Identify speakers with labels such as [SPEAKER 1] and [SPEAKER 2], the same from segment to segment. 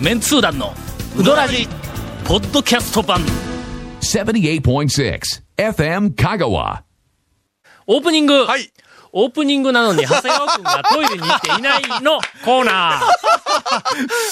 [SPEAKER 1] メンツー団のウドラジポッドキャスト版。
[SPEAKER 2] 78.6 FM Kagawa.
[SPEAKER 1] オープニング、
[SPEAKER 3] はい。
[SPEAKER 1] オープニングなのに 長谷川君がトイレに行っていないのコーナー。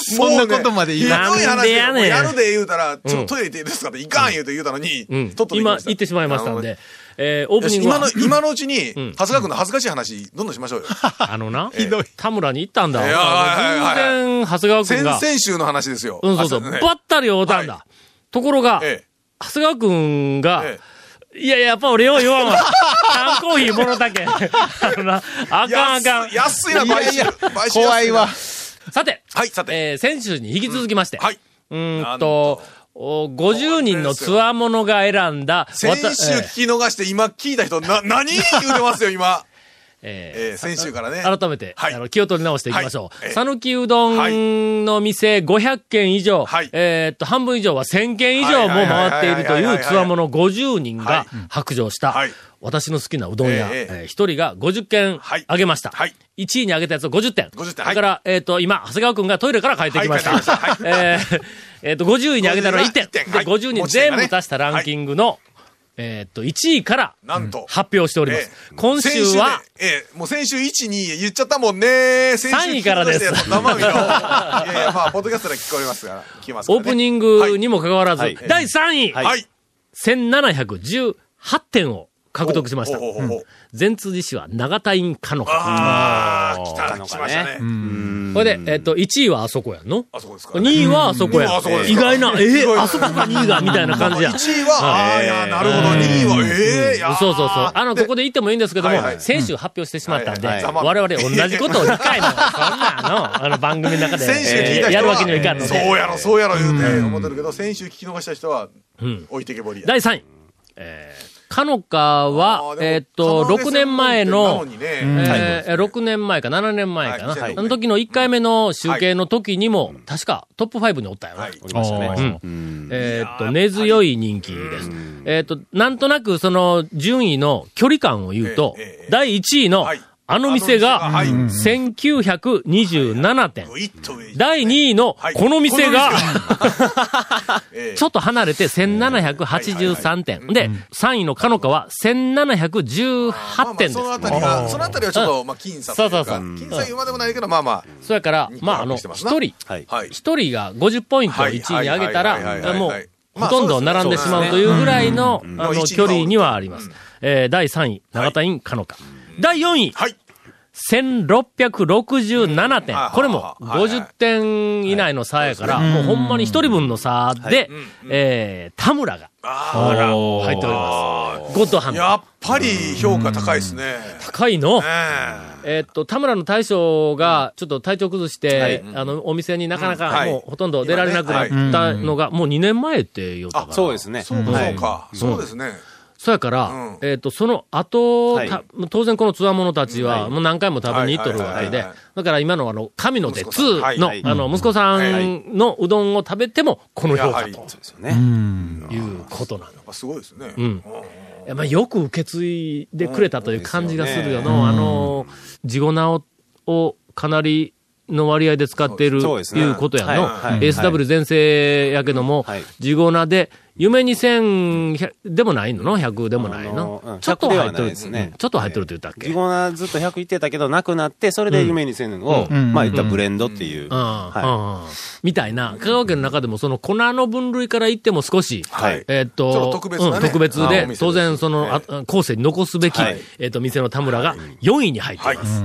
[SPEAKER 4] そんなことまで言う。
[SPEAKER 3] もうねひどい
[SPEAKER 1] なん
[SPEAKER 3] 話で
[SPEAKER 1] でやねん。
[SPEAKER 3] やるで言うたら、ちょっとトイレ行っていいですかって、いかん言うて言うたのに、
[SPEAKER 1] うん。
[SPEAKER 3] とっとと
[SPEAKER 1] 今
[SPEAKER 3] きま
[SPEAKER 1] 行ってしまいましたんで、えーオープニング
[SPEAKER 3] 今の、今のうちに、長谷川君の恥ずかしい話、どんどんしましょうよ。
[SPEAKER 1] あのな、
[SPEAKER 3] ひどい
[SPEAKER 1] 田村に行ったんだ。偶然、長谷川君
[SPEAKER 3] 先
[SPEAKER 1] が、
[SPEAKER 3] 々週の話ですよ。
[SPEAKER 1] うん、そうそう、ばったり会うたんだ。
[SPEAKER 3] は
[SPEAKER 1] ところが、
[SPEAKER 3] え
[SPEAKER 1] 長谷川君が、
[SPEAKER 3] ええ
[SPEAKER 1] いやいや、やっぱ俺よう言わんわ。缶コーヒーものだけ。あのな、あ
[SPEAKER 3] え。
[SPEAKER 1] かんあかん。
[SPEAKER 3] 安いな、買収。
[SPEAKER 4] 怖いわ。
[SPEAKER 1] さて、
[SPEAKER 3] はい、さて。
[SPEAKER 1] えー先週に引き続きまして、
[SPEAKER 3] はい。
[SPEAKER 1] うーんと、お50人のつわものが選んだ、
[SPEAKER 3] 先週聞き逃して、今聞いた人、な、何言うてますよ、今。
[SPEAKER 1] えー
[SPEAKER 3] えー先週からね。
[SPEAKER 1] 改めて、
[SPEAKER 3] はい。
[SPEAKER 1] あの気を取り直していきましょう。讃岐うどんの店500軒以上、
[SPEAKER 3] はい。
[SPEAKER 1] えーっと、半分以上は1000軒以上も回っていると
[SPEAKER 3] はい
[SPEAKER 1] うつわもの50人が
[SPEAKER 3] はい。
[SPEAKER 1] 白状した、
[SPEAKER 3] はい。
[SPEAKER 1] 私の好きなうどん屋、
[SPEAKER 3] ええ
[SPEAKER 1] えー一人が50軒
[SPEAKER 3] はい。
[SPEAKER 1] あげました。
[SPEAKER 3] はい。
[SPEAKER 1] 1位にあげたやつを50点。
[SPEAKER 3] 50点。
[SPEAKER 1] だから、えーっと、今、長谷川くんがトイレから帰ってきました。
[SPEAKER 3] はい。
[SPEAKER 1] えっと、50位にあげたのは1点。
[SPEAKER 3] 50点。
[SPEAKER 1] で、
[SPEAKER 3] はい。
[SPEAKER 1] 50人全部足したランキングの、えーっと、1位から
[SPEAKER 3] なんと。
[SPEAKER 1] 発表しております。
[SPEAKER 3] ええ
[SPEAKER 1] 今週は、
[SPEAKER 3] ええもう先週1、2言っちゃったもんね。先週
[SPEAKER 1] 3位からです
[SPEAKER 3] 生身のいやいや、まあ、ポッドキャストで聞こえますから、聞きますから、ね。
[SPEAKER 1] オープニングにもかかわらず、
[SPEAKER 4] はい
[SPEAKER 1] 第3位、
[SPEAKER 3] はい。はい。
[SPEAKER 1] 1718点を獲得しました。全通寺市は長田院かのか。
[SPEAKER 3] ああ、来た、
[SPEAKER 4] あー
[SPEAKER 3] 来ましたね。
[SPEAKER 1] これで、えっと、1位はあそこやんの？
[SPEAKER 3] あそこですか。
[SPEAKER 1] 2位はあそこや意外な、え
[SPEAKER 3] すごい
[SPEAKER 1] ー、あそこが2位が、みたいな感じや。
[SPEAKER 3] 1位は、ああ、いや、なるほど、2位は、ええいや
[SPEAKER 1] そうそうそう。あの、ここで言ってもいいんですけども
[SPEAKER 3] はいはい、
[SPEAKER 1] 先週発表してしまったんで、
[SPEAKER 3] はいはい
[SPEAKER 1] 我々同じことを2回も、そんなの、あの番組の中で、
[SPEAKER 3] 先週聞いた人は、
[SPEAKER 1] えーやるわけにはいかんので。
[SPEAKER 3] そうやろ、そうやろ言うて思ってるけど、先週聞き逃した人は、置いてけぼりや。
[SPEAKER 1] 第3位。えー、かのかはえーっと、6年前の、えー、6年前か7年前かな。
[SPEAKER 3] はい
[SPEAKER 1] あの時の1回目の集計の時にも、確かトップ5におったよな。
[SPEAKER 3] はい。
[SPEAKER 4] おりましたね。
[SPEAKER 1] うん。えーっと、根強い人気です。えーっと、なんとなくその順位の距離感を言うと第1位の
[SPEAKER 3] はい
[SPEAKER 1] あの店が
[SPEAKER 3] あの店がはい。
[SPEAKER 1] 1927点。第2位の
[SPEAKER 3] はい。
[SPEAKER 1] この店が、
[SPEAKER 3] ええ。
[SPEAKER 1] ちょっと離れて1783点。で、3位のかのかは1718点です。
[SPEAKER 3] そのあたりが、そのあたりはちょっと、まあ、僅差というか、
[SPEAKER 1] そうそうそう。
[SPEAKER 3] 僅差言うまでもないけど、まあまあ、
[SPEAKER 1] それから、まあ、あの、
[SPEAKER 3] してますな。
[SPEAKER 1] 一人。一人が50ポイントを1位に上げたら、もうほとんど並んでしまうというぐらいの、あ
[SPEAKER 3] ん。
[SPEAKER 1] の、
[SPEAKER 3] うん
[SPEAKER 1] 距離にはあります。えー第3位、長田院かのか。第4位、
[SPEAKER 3] はい。
[SPEAKER 1] 1667点
[SPEAKER 3] うん。
[SPEAKER 1] これも
[SPEAKER 3] はいはい
[SPEAKER 1] 50点以内の差やから、もうほんまに一人分の差で、えー田村が入っております。ゴッドハンド。
[SPEAKER 3] やっぱり評価高いですね。
[SPEAKER 1] 高いの？
[SPEAKER 3] え
[SPEAKER 1] えーっと、田村の大将が、ちょっと体調崩して、あの、お店になかなかもうほとんど出られなくなったのが、もう2年前って言ったから。
[SPEAKER 4] そうですね。
[SPEAKER 3] えそうか、そうか。そうですね。
[SPEAKER 1] そうやから、
[SPEAKER 3] うん。
[SPEAKER 1] えっ、と、その後、
[SPEAKER 4] はい。
[SPEAKER 1] た当然このつわものたちは、もう何回も食べに行っとるわけで。だから今のあの、神の手
[SPEAKER 3] 息子さん。はい
[SPEAKER 1] 2の、
[SPEAKER 4] はい。
[SPEAKER 1] あの、息子さんのうどんを食べても、この評価と
[SPEAKER 3] やは
[SPEAKER 4] そうですよね。
[SPEAKER 1] いうことなの。
[SPEAKER 3] やっぱすごいですね。
[SPEAKER 1] ん。いやまあ、よく受け継いでくれたという感じがするよの、あの、地粉ををかなりの割合で使っている、
[SPEAKER 4] そうですね。
[SPEAKER 1] いうことやの。
[SPEAKER 4] はいはい。
[SPEAKER 1] SW 全盛やけども、
[SPEAKER 4] はい。
[SPEAKER 1] 地粉で、夢2000でもないの？の ?100 でもない
[SPEAKER 4] あ
[SPEAKER 1] の
[SPEAKER 4] のうん。
[SPEAKER 1] ちょっと入っ
[SPEAKER 4] 100では
[SPEAKER 1] てる
[SPEAKER 4] ですね。
[SPEAKER 1] ちょっと入ってるって言ったっけ？
[SPEAKER 4] 自分はずっと100言ってたけど、なくなって、それで夢にせんを、まあ言ったらブレンドっていう。
[SPEAKER 1] うん。
[SPEAKER 4] は
[SPEAKER 1] うん。みたいな、香川県の中でもその粉の分類から言っても少し、
[SPEAKER 4] はい。
[SPEAKER 1] えーっと、
[SPEAKER 3] 特別なね。
[SPEAKER 1] うん特別で当然その、あ後世に残すべき、
[SPEAKER 4] はい。
[SPEAKER 1] えーっと、店の田村が4位に入っています。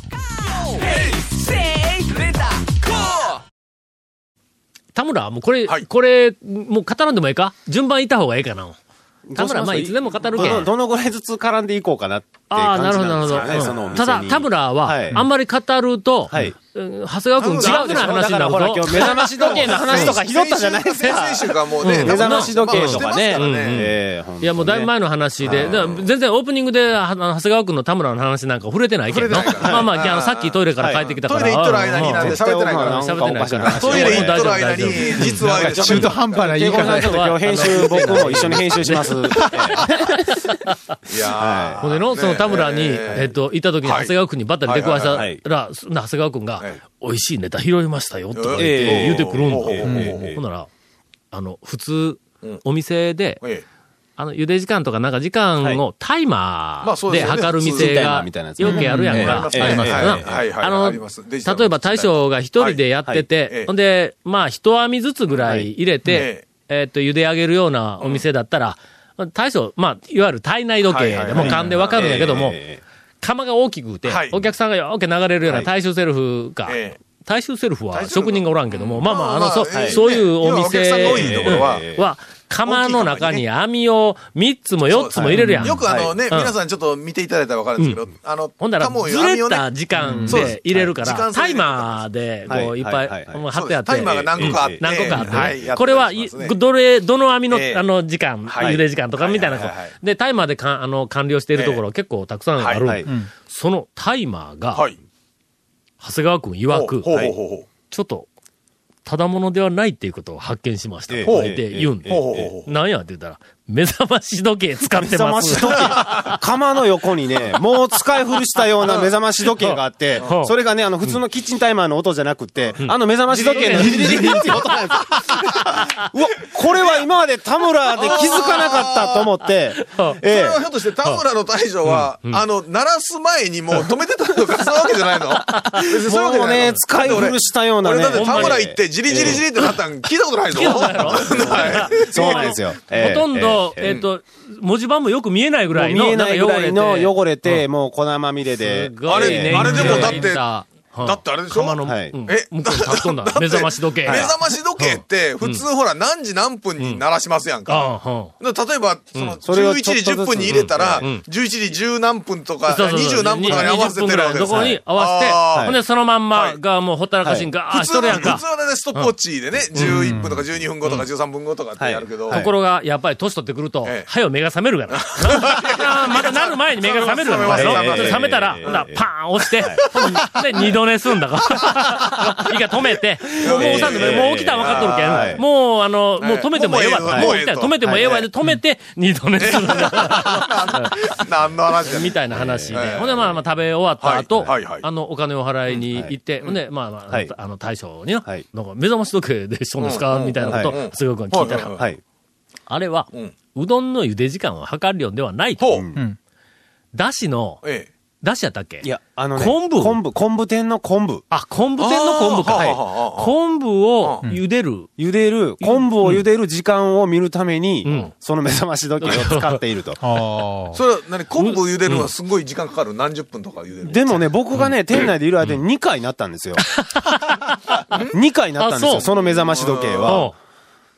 [SPEAKER 1] 田村はもうこれ、
[SPEAKER 3] はい。
[SPEAKER 1] これ、もう語らんでもええか？順番いった方がええかな。田村、まあいつでも語るけん。
[SPEAKER 4] どのどのぐらいずつ絡んでいこうかなっ
[SPEAKER 1] ああ、なるほど、なるほ
[SPEAKER 4] 感じなん。ですかねそのお
[SPEAKER 1] ど。
[SPEAKER 4] 店に。
[SPEAKER 1] ただ、田村は
[SPEAKER 4] はい、
[SPEAKER 1] あんまり語ると、
[SPEAKER 4] はい。
[SPEAKER 1] うん長谷川君違うふうな話になる
[SPEAKER 4] だからほら、今
[SPEAKER 1] ぞ
[SPEAKER 4] 日。目覚まし時計の話とか拾ったじゃないですか。
[SPEAKER 3] 先々週かもうね、
[SPEAKER 1] うん。
[SPEAKER 4] 目覚まし時計とかね。
[SPEAKER 1] いや、もうだいぶ前の話で、全然オープニングで、はあの長谷川君の田村の話なんか触れてないけど、まあまあ、あの、さっきトイレから帰ってきたから。
[SPEAKER 3] トイレ行っとる間になんで喋ってないから。
[SPEAKER 1] 喋ってないから。
[SPEAKER 3] トイレ行っとる間に、実は
[SPEAKER 5] 中途半端な言い方。
[SPEAKER 4] ちょっと今日編集、僕も一緒に編集します。
[SPEAKER 3] いや
[SPEAKER 1] ほんでの、その田村に、
[SPEAKER 3] ね
[SPEAKER 1] えっと、行った時に長谷川君にばったり出くわした
[SPEAKER 4] はい。
[SPEAKER 1] ら、そ長谷川君が
[SPEAKER 3] はい、
[SPEAKER 1] 美味しいネタ拾いましたよ、とか言って、
[SPEAKER 4] ええ
[SPEAKER 1] 言うてくるんだ。
[SPEAKER 3] ほ
[SPEAKER 1] んなら、あの、普通、お店で、
[SPEAKER 3] え
[SPEAKER 1] あの、茹で時間とかなんか時間をタイマーで測る店がよくやるやんか。
[SPEAKER 3] ええ
[SPEAKER 1] ありますよな。あの、例えば大将が一人でやってて
[SPEAKER 3] え、
[SPEAKER 1] ほんで、まあ一網ずつぐらい入れて、えっと、茹で上げるようなお店だったら、大将、まあ、いわゆる体内時計でもう勘でわかるんやけども、
[SPEAKER 4] ええ
[SPEAKER 1] 釜が大きくて
[SPEAKER 3] はい、
[SPEAKER 1] お客さんがよーけ流れるような
[SPEAKER 3] はい。
[SPEAKER 1] 大衆セルフか
[SPEAKER 3] ええ、
[SPEAKER 1] 大衆セルフは職人がおらんけども、まあまあ、あの、そ
[SPEAKER 3] まあはい。
[SPEAKER 1] そういうお店
[SPEAKER 3] は、
[SPEAKER 1] 釜の中に網を3つも4つも入れるやん。
[SPEAKER 3] よくあのね、
[SPEAKER 1] はい
[SPEAKER 3] 皆さんちょっと見ていただいたらわかるんですけど、あの、
[SPEAKER 1] ほんなら、ずれた時間
[SPEAKER 3] で
[SPEAKER 1] 入れるから、タイマーで、こう、
[SPEAKER 4] はい。
[SPEAKER 1] いっぱ
[SPEAKER 4] はいはい。はい。
[SPEAKER 1] い、もう貼ってあって。
[SPEAKER 3] タイマーが何個かあって。
[SPEAKER 1] 何個かあって。これは、どれ、どの網の、
[SPEAKER 3] ええ。
[SPEAKER 1] あの、時間、
[SPEAKER 3] はい。
[SPEAKER 1] 茹で時間とかみたいな、
[SPEAKER 3] はい。はい。はい。はい
[SPEAKER 1] で、タイマーでかんあの完了しているところ、結構たくさんある。
[SPEAKER 3] はい。
[SPEAKER 1] そのタイマーが、
[SPEAKER 3] はい。
[SPEAKER 1] 長谷川君曰く。ちょっと、ただものではないっていうことを発見しました。
[SPEAKER 4] ええ
[SPEAKER 1] と言って言うんで。なんやって言ったら、目覚まし時計使っ
[SPEAKER 4] 目
[SPEAKER 1] てます。
[SPEAKER 4] 覚まし時計。釜の横にね、もう使い古したような目覚まし時計があって
[SPEAKER 1] うん、
[SPEAKER 4] それがね、あの、普通のキッチンタイマーの音じゃなくて、あの目覚まし時計のジリジリって音なんです。よ。うわ、これは今まで田村で気づかなかったと思って、え
[SPEAKER 3] それはひょっとして田村の大将は、あの、鳴らす前にもう止めてたとか、そういうわけじゃないの別にそういうわけじゃないの？
[SPEAKER 4] もうね、使い古したようなね。
[SPEAKER 3] 俺だっ。て田村行って、ジリジリジリってなったん聞いたことないぞ。
[SPEAKER 1] 聞いたことないやろ
[SPEAKER 3] はい
[SPEAKER 4] そうなんですよ。ええ。
[SPEAKER 1] ほとんど、
[SPEAKER 4] ええ
[SPEAKER 1] えっ、と、文字盤もよく見えないぐらいの、
[SPEAKER 4] 見えないぐらいの汚れて、もう粉まみれで。
[SPEAKER 1] すごい
[SPEAKER 3] あれあれでもだってだってあれでしょ？
[SPEAKER 1] 釜の、
[SPEAKER 4] はい。
[SPEAKER 1] うん。
[SPEAKER 3] え？
[SPEAKER 1] 向こうに立っとんだ。
[SPEAKER 3] だ。って
[SPEAKER 1] 目覚まし時計。
[SPEAKER 3] 目覚まし時計って、普通ほら、何時何分に鳴らしますやんか。例えば、その、
[SPEAKER 4] それを
[SPEAKER 3] 11時
[SPEAKER 4] ちょっとずつ
[SPEAKER 3] 10分に入れたら、
[SPEAKER 1] ん。
[SPEAKER 3] 11時10何分とか、
[SPEAKER 1] そうそうそう。
[SPEAKER 3] 20何分とかに合わせてるわけです
[SPEAKER 1] 20分ぐらいのところに合わせて、ほんでそのまんまがもうほったらかしにガーッ
[SPEAKER 3] 普通の、
[SPEAKER 1] しとるやんか。
[SPEAKER 3] 普通。はね、ストップウォッチでね、11分とか12分後とか13分後とかってやるけど、
[SPEAKER 4] はい。
[SPEAKER 1] ところが、やっぱり年取ってくると
[SPEAKER 3] ええ、
[SPEAKER 1] はよ目が覚めるから。まだなる前に目が覚めるから。
[SPEAKER 3] 覚め
[SPEAKER 1] たら、
[SPEAKER 4] ええ。
[SPEAKER 1] ほんならパーン押して、で、二度寝すんだから。一回止めて、もうもうさんでもう起きたら分かっとるけ
[SPEAKER 4] はい。
[SPEAKER 1] ん、もうあの、もう止めてもええわと。
[SPEAKER 3] もうええわ。
[SPEAKER 1] もう起きたら止めてもええわで止めて、二度寝するんだ。
[SPEAKER 3] 何の話だ
[SPEAKER 1] みたいな話で。
[SPEAKER 3] ええ
[SPEAKER 1] ほんで、まあ、まあ、食べ終わった後、あの、お金を払いに行って、ほんで、まあまあ、
[SPEAKER 4] はい。
[SPEAKER 1] あの、大将にな、
[SPEAKER 4] はい。
[SPEAKER 1] なんか、目覚まし時計でしょんですか、
[SPEAKER 3] うん
[SPEAKER 1] みたいなことすごく聞いたら。あれは、
[SPEAKER 3] う
[SPEAKER 1] どんの茹で時間を測るようではないと。だしの、
[SPEAKER 3] ええ。
[SPEAKER 1] だしやったっけ？
[SPEAKER 4] いや、あのね、
[SPEAKER 1] 昆布？
[SPEAKER 4] 昆布、昆布店の昆布。
[SPEAKER 1] あ、昆布店の昆布か。はい。昆布を茹でる。
[SPEAKER 4] 茹でる、昆布を茹でる時間を見るために、
[SPEAKER 1] ん。
[SPEAKER 4] その目覚まし時計を使っていると。
[SPEAKER 5] あ
[SPEAKER 3] それは何？昆布茹でるのはすごい時間かかる。何十分とか茹でる
[SPEAKER 4] でもね、僕がね、店内でいる間に2回なったんですよ。2回なったんですよ、
[SPEAKER 1] あそ
[SPEAKER 4] の目覚まし時計は。
[SPEAKER 1] お。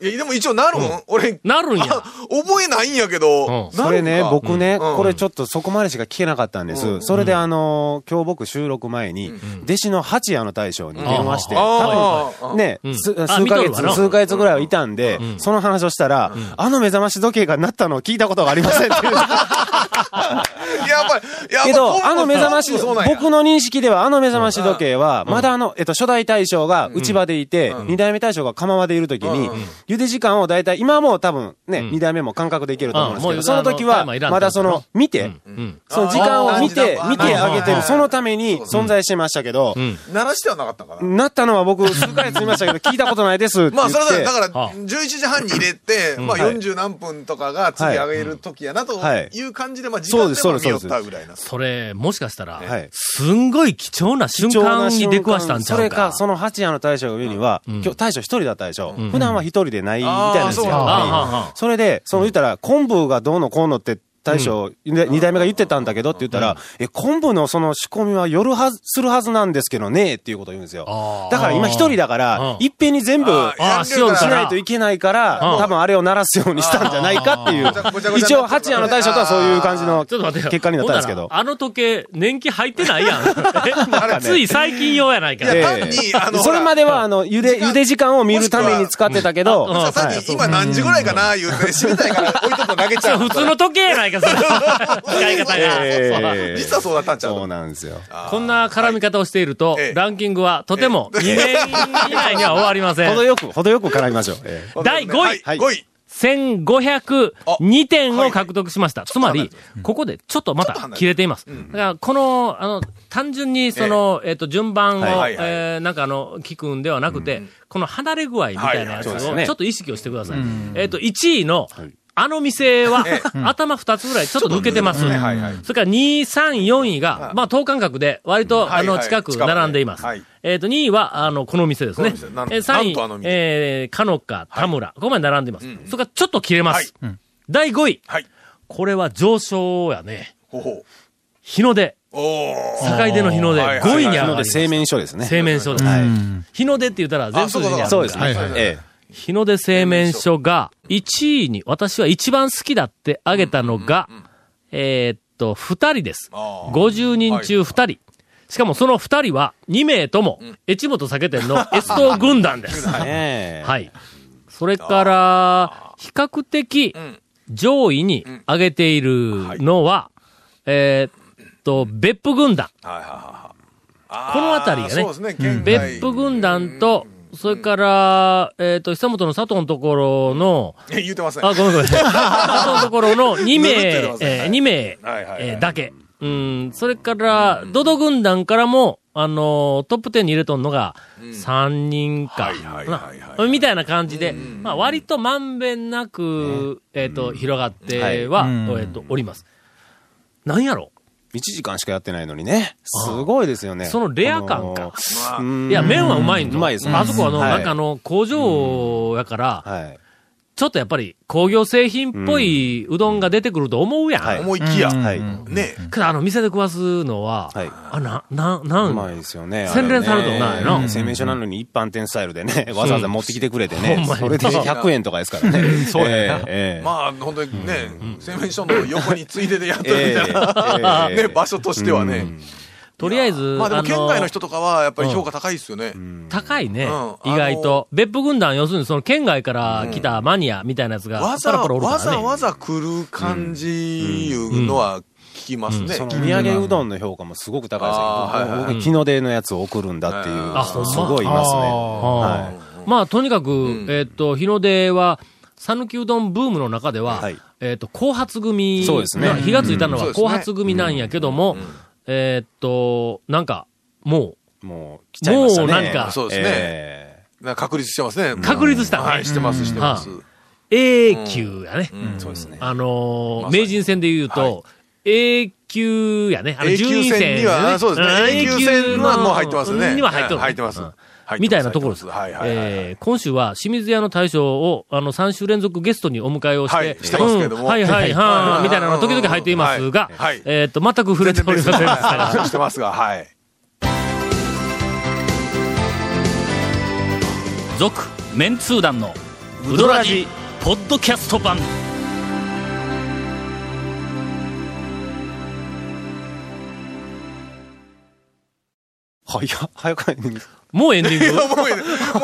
[SPEAKER 3] いや、でも一応なるん？俺、
[SPEAKER 1] なるんや。
[SPEAKER 3] あ覚えないんやけど、
[SPEAKER 4] それね、僕ね、
[SPEAKER 3] うん。
[SPEAKER 4] これちょっとそこまでしか聞けなかったんです。それであのー、今日僕収録前に、弟子の八谷の大将に電話して、
[SPEAKER 3] あ
[SPEAKER 4] 多
[SPEAKER 3] あ
[SPEAKER 4] 分ね、数ヶ月、数ヶ月ぐらいはいたんで、その話をしたら、あの目覚まし時計が鳴ったのを聞いたことがありませんっていう。
[SPEAKER 3] やっぱり、やっぱ
[SPEAKER 4] けど、あの目覚まし、僕の認識ではあの目覚まし時計は、まだあの、えっと、初代大将が内場でいて、二代目大将が釜場でいるときに、茹で時間をだいたい、今はもう多分ね、二代目も感覚でいけると思うんですけど、その時はまだその、見て、
[SPEAKER 1] うん。
[SPEAKER 4] その時間を見て見てあげてる、そのために存在してましたけど、
[SPEAKER 3] 鳴らしてはなかったかな。
[SPEAKER 4] なったのは僕、数ヶ月見ましたけど、聞いたことないですって言
[SPEAKER 3] まあ。それだだから、
[SPEAKER 1] はあ。
[SPEAKER 3] 11時半に入れて、まあ、
[SPEAKER 4] はい。
[SPEAKER 3] 40何分とかが次上げる時やなと
[SPEAKER 4] はい。
[SPEAKER 3] いう感じで、まあ、時間
[SPEAKER 4] そうです
[SPEAKER 3] でも見よったぐらいな。
[SPEAKER 1] それ、もしかしたら、
[SPEAKER 4] はい。
[SPEAKER 1] すんごい貴重な瞬間に出くわしたんちゃうか。
[SPEAKER 4] それか、その八谷の大将が言うには、今日大将一人だったでしょ。普段は一人でないみたいなんですよ。それで、その言ったら、昆布がどうのこうのって、大将、で二代目が言ってたんだけどって言ったら、え、昆布のその仕込みは夜はず、するはずなんですけどね、っていうことを言うんですよ。だから今一人だから、いっぺんに全部、
[SPEAKER 3] あ
[SPEAKER 1] ああ、しよう
[SPEAKER 4] しないといけないから、多分あれを鳴らすようにしたんじゃないかっていう。一応、八夜の大将とはそういう感じの
[SPEAKER 1] ちょっと待ってよ。
[SPEAKER 4] 結果になったんですけど。
[SPEAKER 1] あの時計、年季入ってないやん。えつい最近用やないか。
[SPEAKER 4] それまでは、あの、茹で、茹で時間を見るために使ってたけど、
[SPEAKER 3] 今何時ぐらいかな、言うて、知りたいから置いとくと投げちゃう。
[SPEAKER 1] 普通の時計やないか、それ。使い方が。
[SPEAKER 4] ええ。
[SPEAKER 3] 実はそうだったんちゃう
[SPEAKER 4] そうなんですよ。
[SPEAKER 1] こんな絡み方をしていると
[SPEAKER 3] ええ、
[SPEAKER 1] ランキングはとても2年以内には終わりません。
[SPEAKER 4] 程よく、程よく絡みましょう。ええ。
[SPEAKER 1] 第5位。
[SPEAKER 3] はい、5位。
[SPEAKER 1] 1502点を獲得しました。つまり、ここでちょっとまた切れています。だから、この、あの、単純にその、えっと、順番を、
[SPEAKER 3] はい。はい。はい。
[SPEAKER 1] えーなんかあの、聞くんではなくて、この離れ具合みたいなやつを、ちょっと意識をしてください。えっと、1位の、あの店は、頭2つぐらいちょっと抜けてます。
[SPEAKER 3] はいはいはい。
[SPEAKER 1] それから2、3、4位が、まあ、等間隔で割と、あの、近く並んでいます。
[SPEAKER 3] はい
[SPEAKER 1] えっ、と、2位は、あの、この店ですね
[SPEAKER 3] この店なん。
[SPEAKER 1] えー、3位えー、かのか、田村、ここまで並んでいます。それからちょっと切れます。
[SPEAKER 3] は
[SPEAKER 1] 第5位。
[SPEAKER 3] はい。
[SPEAKER 1] これは上昇やね。
[SPEAKER 3] ほほ
[SPEAKER 1] 日の出。
[SPEAKER 3] う。おー。
[SPEAKER 1] 境出の日の出。
[SPEAKER 3] はいはい
[SPEAKER 1] 5位に上
[SPEAKER 4] なので、
[SPEAKER 1] がります。
[SPEAKER 4] 製麺所ですね。
[SPEAKER 1] 製麺所です。日の出って言ったら全通寺にある
[SPEAKER 4] そうですね。
[SPEAKER 1] 日の出製麺所が1位に、私は一番好きだって挙げたのが、えーっと、2人です。
[SPEAKER 3] あー。
[SPEAKER 1] 50人中2人。しかもその2人は2名とも、越本酒店のエスト軍団です。はい。それから、比較的
[SPEAKER 3] ん。
[SPEAKER 1] 上位に挙げているのは、えーっと、別府軍団。この辺りがね。別府軍団と、それから、えーっと、久本の佐藤のところの、
[SPEAKER 3] え 言うてますね。
[SPEAKER 1] あ、ごめんごめん。佐藤のところの2名、えー、2名、
[SPEAKER 3] はいはいはい。
[SPEAKER 1] えーだけ。うん、それから、ドド軍団からも、あのートップ10に入れとんのが、3人か。みたいな感じで、まあ割とまんべんなく、えっと、広がっては、えっと、おります。なんやろ？
[SPEAKER 4] 1時間しかやってないのにね。すごいですよね。
[SPEAKER 1] そのレア感かいや、麺はうまいんだ。
[SPEAKER 4] うまいですね
[SPEAKER 1] あそこはなんかあの、工場やから、
[SPEAKER 4] はい。
[SPEAKER 1] ちょっとやっぱり工業製品っぽいうどんが出てくると思うやん。
[SPEAKER 4] はい。
[SPEAKER 3] 思いきや。
[SPEAKER 4] はい。
[SPEAKER 3] ね。
[SPEAKER 1] けどあの、店で食わすのは、
[SPEAKER 4] はい。
[SPEAKER 1] あ、な、な、な、
[SPEAKER 4] うんまいですよね。
[SPEAKER 1] 洗練されとんな
[SPEAKER 4] あれね製麺所なのに一般店スタイルでね、わざわざ持ってきてくれてね
[SPEAKER 1] ほんま。に。
[SPEAKER 4] それで100円とかですからね。そうやええ。
[SPEAKER 3] まあ、本当にね、製麺所の横についででやってるみたいな、
[SPEAKER 4] ええ。
[SPEAKER 3] ね、場所としてはね。
[SPEAKER 1] とりあえず、
[SPEAKER 3] まあでも県外の人
[SPEAKER 1] と
[SPEAKER 3] とかはやっぱり評価高いですよね。
[SPEAKER 1] 高いね、
[SPEAKER 3] うん。
[SPEAKER 1] 意外と。別府軍団、要するにその県外から来たマニアみたいなやつが、
[SPEAKER 3] わざ
[SPEAKER 1] パラパラおるからね。
[SPEAKER 3] わざわざ来る感じいうのは聞きますね。
[SPEAKER 4] 土産うどんの評価もすごく高いです
[SPEAKER 3] あー。はいはい
[SPEAKER 4] よ。僕、日の出のやつを送るんだっていう
[SPEAKER 3] あ
[SPEAKER 4] 人すごいいますね。
[SPEAKER 1] は
[SPEAKER 4] はい。
[SPEAKER 1] まあ、とにかく、えっ、と、日の出は、讃岐うどんブームの中では、
[SPEAKER 4] はい。
[SPEAKER 1] えっ、と、後発組、
[SPEAKER 4] そうですね。
[SPEAKER 1] まあ火がついたのは後発組なんやけども、えっ、と、なんか、も
[SPEAKER 4] もう、来ちゃいましたね。
[SPEAKER 1] もうなんか。
[SPEAKER 3] そうですね。
[SPEAKER 4] え
[SPEAKER 3] なんか確立してますね。
[SPEAKER 1] 確立した。ね
[SPEAKER 3] はい、してます、してます。
[SPEAKER 1] う、A 級やね。
[SPEAKER 4] えそうですね。
[SPEAKER 1] あのー名人戦で言うと、A 級やね。あの
[SPEAKER 3] A 級
[SPEAKER 1] 順位戦
[SPEAKER 3] 戦には
[SPEAKER 1] ね。
[SPEAKER 3] そうですね。
[SPEAKER 1] ん。
[SPEAKER 3] A 級戦はもう入ってますね。
[SPEAKER 1] には入って
[SPEAKER 3] ます
[SPEAKER 1] うん。
[SPEAKER 3] 入ってます
[SPEAKER 1] みたいなところです。
[SPEAKER 3] 入ってますはいはいはいはい。
[SPEAKER 1] えー今週は清水屋の大将を、あの、3週連続ゲストにお迎えをして、
[SPEAKER 3] はい。してますけども。
[SPEAKER 1] うんはいはいはい、みたいなのが時々入っていますが、
[SPEAKER 3] はい。はい。
[SPEAKER 1] えっと、全く触れておりませんし
[SPEAKER 3] てますが、はい。
[SPEAKER 6] 続メンツー団のウドラジポッドキャスト版
[SPEAKER 4] 早っ、早くない？
[SPEAKER 1] もうエンディング？
[SPEAKER 3] も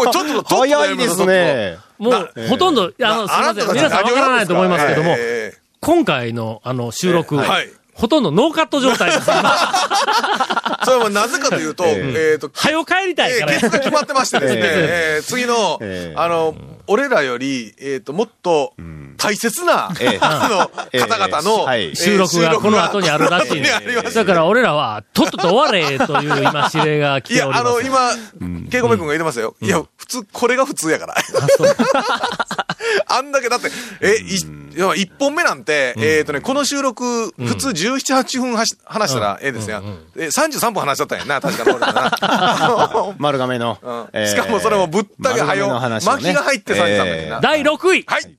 [SPEAKER 3] う、もうちょっと、
[SPEAKER 4] 早いです。ね。
[SPEAKER 1] もう、ほとんど、あの、すみません。皆さんわからないと思いますけども、
[SPEAKER 3] え
[SPEAKER 1] 今回の、あの、収録、
[SPEAKER 3] えはい。
[SPEAKER 1] ほとんどノーカット状態です。
[SPEAKER 3] それはなぜかというと、えっと、
[SPEAKER 1] はよ帰りたい
[SPEAKER 3] えー、
[SPEAKER 1] から
[SPEAKER 3] ケツが決まってましてですね、
[SPEAKER 4] え
[SPEAKER 3] えー次の
[SPEAKER 4] え、ー
[SPEAKER 3] あの、俺らより、えっと、もっと大切な、
[SPEAKER 4] ええ。
[SPEAKER 3] あの、
[SPEAKER 4] ええ。
[SPEAKER 3] 方々の
[SPEAKER 1] 収録がこの後にあるらしいんでだから俺らは、とっとと終われという今指令が来
[SPEAKER 3] いや、
[SPEAKER 1] ております。
[SPEAKER 3] あの、今、ケイコメ君が言ってましたよ。いや、普通、これが普通やから。あんだけ、だって、え、い、いや、一本目なんて、えっとね、この収録、普通17、8分はし話したらええですよ。え、33分話しちゃったんやな、確かに俺らな。
[SPEAKER 4] 丸亀の
[SPEAKER 3] しかもそれもぶったけはよ、巻きが入って33分やな。
[SPEAKER 1] 第6位、
[SPEAKER 3] はい。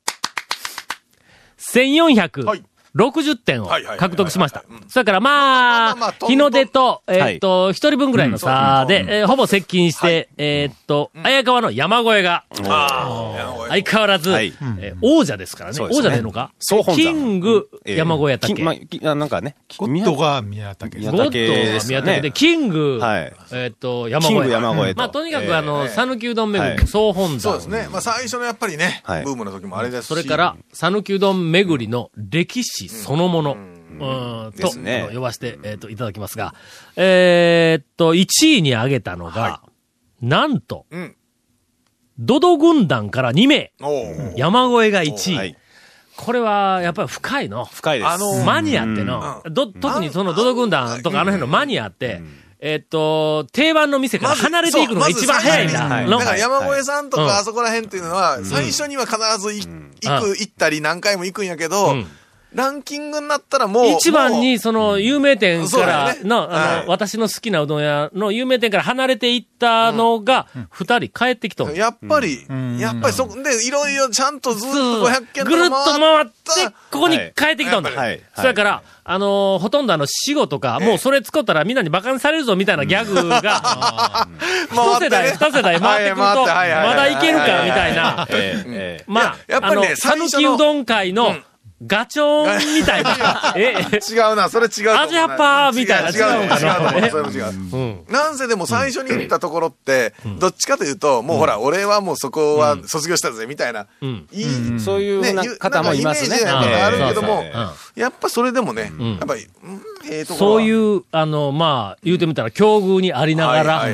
[SPEAKER 1] 1400、
[SPEAKER 3] はい
[SPEAKER 1] 60点を獲得しました。それからま
[SPEAKER 3] まあまあま
[SPEAKER 1] あ
[SPEAKER 3] あ、
[SPEAKER 1] 日の出と、えーっと、一人分ぐらいの差で、えーほぼ接近し
[SPEAKER 3] はい。
[SPEAKER 1] て、えーっと、綾川の山越えが、
[SPEAKER 3] あ
[SPEAKER 1] 相変わらず、
[SPEAKER 4] はい。
[SPEAKER 1] えー王者ですからね。王者でのか？キング山越えやったっけ？
[SPEAKER 4] きまきあなんかね、
[SPEAKER 7] ゴッドが宮武
[SPEAKER 4] 宮
[SPEAKER 1] ゴッド
[SPEAKER 4] 武です
[SPEAKER 1] 宮武で、
[SPEAKER 4] ね。
[SPEAKER 1] キング、
[SPEAKER 4] はい。
[SPEAKER 1] えーっと、山越え。
[SPEAKER 4] キング山越えと。
[SPEAKER 1] まあ、とにか
[SPEAKER 4] え
[SPEAKER 1] く、あの、讃岐うどん巡り
[SPEAKER 4] はい。
[SPEAKER 1] の総本山。
[SPEAKER 3] そうですね。まあ最初のやっぱりね、
[SPEAKER 4] はい。
[SPEAKER 3] ブームの時もあれですし。
[SPEAKER 1] それから、讃岐うどん巡りの歴史そのもの、うん、と、呼ばせて、えっ、と、いただきますが、えーっと、1位に挙げたのが、なんと、
[SPEAKER 3] うん。
[SPEAKER 1] ドド軍団から2名、山越えが1位。
[SPEAKER 4] はい。
[SPEAKER 1] これは、やっぱり深いの。
[SPEAKER 4] 深いです。
[SPEAKER 3] あの
[SPEAKER 1] マニアっての、ど、特にそのドド軍団とかあの辺のマニアって、えっと、定番の店から離れていくのが一番早いんだ。
[SPEAKER 3] だから山越えさんと
[SPEAKER 1] はい
[SPEAKER 3] かあそこら辺っていうのは、最初には必ずい行く、行ったり何回も行くんやけど
[SPEAKER 1] うん、
[SPEAKER 3] ランキングになったらもう。
[SPEAKER 1] 一番
[SPEAKER 3] も
[SPEAKER 1] に、その、有名店から
[SPEAKER 3] ね。
[SPEAKER 1] の、あ
[SPEAKER 3] はい。
[SPEAKER 1] の、私の好きなうどん屋の有名店から離れていったのが、二人帰ってきとん。
[SPEAKER 3] うやっぱり、やっぱりそこで、いろいろちゃんとずっと500件
[SPEAKER 1] ぐるっと回って、ここに
[SPEAKER 4] はい
[SPEAKER 1] 帰ってきたんだ。
[SPEAKER 4] はい。はい。
[SPEAKER 1] それから、あのーほとんどあの、死後とか、もうそれ使ったらみんなに馬鹿にされるぞみたいなギャグが、一世代、二世代回ってくると、まだいけるかみたいな。まあ、
[SPEAKER 3] やっぱりね
[SPEAKER 1] 讃岐うどん会のガチョンみたいな。え、
[SPEAKER 3] 違うな、それ違う。
[SPEAKER 1] アジアパーみたいな。
[SPEAKER 3] 違う違う
[SPEAKER 1] 違うかな。
[SPEAKER 3] 違うと思うそれも違う。
[SPEAKER 1] うん。
[SPEAKER 3] なんせでも最初に言ったところって、どっちかというと、もうほら、俺はもうそこは卒業したぜ、みたいな。
[SPEAKER 1] うん。
[SPEAKER 3] いい、
[SPEAKER 4] そういうふうな方もいますね。
[SPEAKER 3] あるけどもやっぱそれでもね、
[SPEAKER 1] ん。
[SPEAKER 3] やっぱり、うんええところ
[SPEAKER 1] そう
[SPEAKER 3] は
[SPEAKER 1] いう、あの、まあ、言うてみたら、境遇にありながら、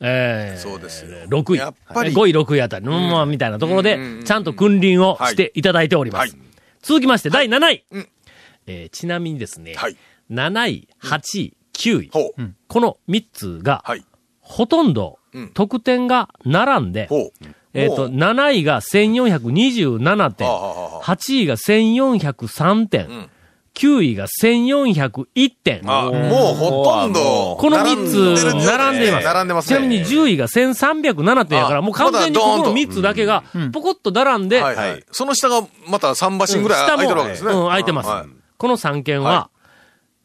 [SPEAKER 1] えー
[SPEAKER 3] そうですよ。
[SPEAKER 1] 6位。
[SPEAKER 3] やっぱり。
[SPEAKER 1] 5位、6位あたり、みたいなところでちゃんと君臨をしていただいております。
[SPEAKER 3] はい
[SPEAKER 1] 続きまして、第7位。
[SPEAKER 3] うん
[SPEAKER 1] えーちなみにですね、
[SPEAKER 3] はい
[SPEAKER 1] 7位、8位、9位。
[SPEAKER 3] ほう。
[SPEAKER 1] この3つが、
[SPEAKER 3] はい。
[SPEAKER 1] ほとんど
[SPEAKER 3] うん、
[SPEAKER 1] 得点が並んで、
[SPEAKER 3] ほう。
[SPEAKER 1] えっ、と、
[SPEAKER 3] ほう
[SPEAKER 1] 7位が1427点、
[SPEAKER 3] はあはあはあ
[SPEAKER 1] 8位が1403点、
[SPEAKER 3] ん
[SPEAKER 1] 9位が1401点。
[SPEAKER 3] あ、もうほとんど。
[SPEAKER 1] この3つ並んでいます。
[SPEAKER 3] 並んでますね。
[SPEAKER 1] ちなみに10位が1307点やから、
[SPEAKER 3] あ
[SPEAKER 1] もう完全にここの3つだけが、ポコッと並んで、
[SPEAKER 3] はいはい。その下がまた3馬身ぐらい空いてるわけですね。
[SPEAKER 1] うん、空いてます。
[SPEAKER 3] はい
[SPEAKER 1] この3件は、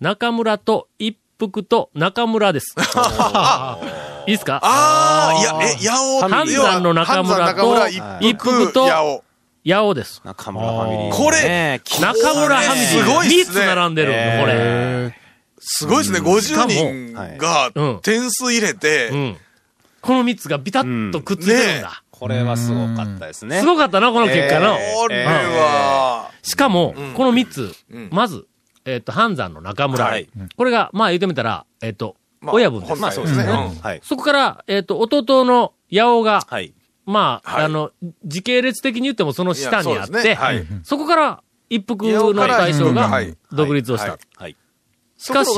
[SPEAKER 1] 中村と一服と中村です。いいですか？
[SPEAKER 3] ああ、いや、え、八尾
[SPEAKER 1] 半山の中村と一服と
[SPEAKER 3] 八尾。
[SPEAKER 1] です。
[SPEAKER 4] 中村ファミリー。
[SPEAKER 3] これ
[SPEAKER 4] ね
[SPEAKER 1] 中村ファミリー。
[SPEAKER 3] すごいっ
[SPEAKER 1] 3つ
[SPEAKER 3] すね
[SPEAKER 1] 並んでる、
[SPEAKER 4] えー
[SPEAKER 1] これ。
[SPEAKER 3] すごいですね。50人が
[SPEAKER 1] うん
[SPEAKER 3] 点数入れ
[SPEAKER 1] う
[SPEAKER 3] て、
[SPEAKER 1] ん。この3つがビタッとくっついてるんだ。
[SPEAKER 4] これはすごかったですね。
[SPEAKER 1] すごかったな、この結果の。
[SPEAKER 3] これは、
[SPEAKER 1] しかも、
[SPEAKER 3] ん
[SPEAKER 1] この3つ、
[SPEAKER 3] うん
[SPEAKER 1] まず、えっ、と、半山の中村。
[SPEAKER 3] はい
[SPEAKER 1] これが、まあ言ってみたら、えっ、と、
[SPEAKER 3] まあ
[SPEAKER 1] 親分です。
[SPEAKER 3] 本来ですね。うん
[SPEAKER 4] はい。
[SPEAKER 1] そこから、えっ、と、弟の八尾が、
[SPEAKER 4] はい。
[SPEAKER 1] まあ、
[SPEAKER 3] はい
[SPEAKER 1] あの、時系列的に言ってもその下にあって、
[SPEAKER 3] そねはい
[SPEAKER 1] そこから一服の大将が
[SPEAKER 3] はい
[SPEAKER 1] 独立をした。しかし、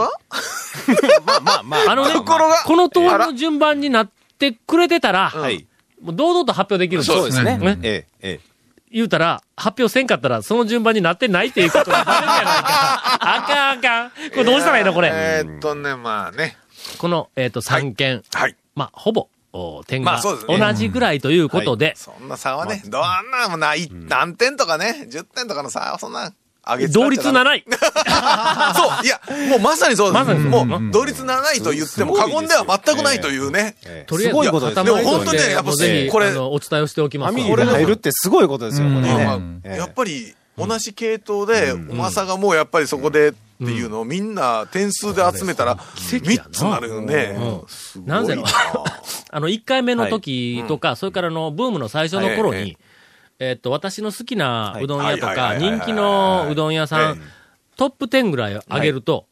[SPEAKER 4] まあまあまあ。
[SPEAKER 1] あのね、
[SPEAKER 3] ところが？
[SPEAKER 1] この通りの順番になってくれてたら、
[SPEAKER 4] はい。
[SPEAKER 1] もう堂々と発表できるんです
[SPEAKER 3] そうですね
[SPEAKER 1] ね
[SPEAKER 4] ええ、え
[SPEAKER 1] 言うたら、発表せんかったら、その順番になってないっていうことがバレるやないか。あかんあかん。これどうしたらいいのこれ？
[SPEAKER 3] えーっとね、まあね。
[SPEAKER 1] この、えっ、と、3件。
[SPEAKER 3] はい。
[SPEAKER 1] まあ、ほぼ、お点が
[SPEAKER 3] まあそうですね。
[SPEAKER 1] 同じぐらいということで、
[SPEAKER 3] そんな差はね、どんなもない、何点とかね、10点とかの差はそんな、上げ
[SPEAKER 1] 同率7位。
[SPEAKER 3] そう、いや、もうまさにそうです。
[SPEAKER 1] まさにそう
[SPEAKER 3] もう、同率7位と言っても過言では全くないというね。
[SPEAKER 4] え。
[SPEAKER 1] とりあえず、
[SPEAKER 4] すごいことです
[SPEAKER 3] でも本当にねやっぱ
[SPEAKER 1] もうぜひ、
[SPEAKER 3] これ
[SPEAKER 1] お伝えをしておきます。
[SPEAKER 4] ファミリーで入るってすごいことですよ、
[SPEAKER 3] やっぱり、同じ系統で、うまさがもうやっぱりそこでっていうのをみんな点数で集めたら、
[SPEAKER 1] 奇跡やな
[SPEAKER 3] 3つなるよね。
[SPEAKER 1] うん。
[SPEAKER 3] すごい
[SPEAKER 1] な。ぜのあの、1回目の時とか、それからあの、ブームの最初の頃
[SPEAKER 3] はい。
[SPEAKER 1] に、え。っと、私の好きなうどん屋とか、
[SPEAKER 3] はいはいはいはい
[SPEAKER 1] 人気のうどん屋さ
[SPEAKER 3] はい
[SPEAKER 1] ん、トップ10ぐらい上げると、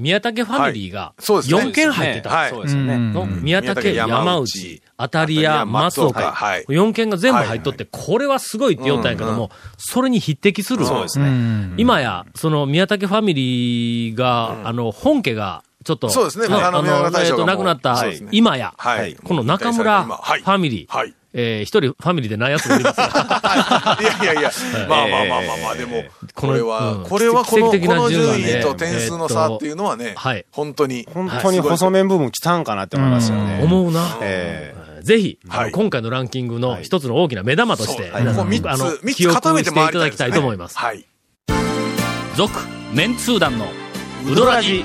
[SPEAKER 1] 宮武ファミリーが
[SPEAKER 3] はい。そうですね。
[SPEAKER 1] 4件入ってた。
[SPEAKER 3] はい。
[SPEAKER 4] そうですよね。
[SPEAKER 1] の宮武、山
[SPEAKER 3] 山
[SPEAKER 1] 内
[SPEAKER 3] 内、
[SPEAKER 1] 当たり屋、松岡、
[SPEAKER 3] はい。
[SPEAKER 1] 4件が全部入っとって、これはすごいって言ったんやけども、それに匹敵する。
[SPEAKER 4] そうですね。
[SPEAKER 1] 今や、その宮武ファミリーが、あの、本家が、ちょっと、
[SPEAKER 3] そうですね。
[SPEAKER 1] の
[SPEAKER 3] あの
[SPEAKER 1] えっと、亡くなった今や、
[SPEAKER 3] はい。
[SPEAKER 1] この中村フ
[SPEAKER 3] はい。
[SPEAKER 1] ァミリー、
[SPEAKER 3] はい。
[SPEAKER 1] えー一人ファミリーでないやつもいますが、
[SPEAKER 3] い。やいやいや、まあまあまあまあまあ、でも、
[SPEAKER 1] こ
[SPEAKER 3] れは
[SPEAKER 1] うん、
[SPEAKER 3] これはこの、この
[SPEAKER 1] 順
[SPEAKER 3] 位と点数の差っていうのはね
[SPEAKER 1] はい、
[SPEAKER 3] 本当に。
[SPEAKER 4] 本当に細麺部分来たんかなって思いましたよね。
[SPEAKER 1] 思うな。
[SPEAKER 4] え
[SPEAKER 1] ぜひ、今回のランキングの一つの大きな目玉として、皆さん、あの、記憶
[SPEAKER 3] 固めて
[SPEAKER 1] していただきたいと思います。
[SPEAKER 3] はい。
[SPEAKER 1] 続、メンツー団のウドラジ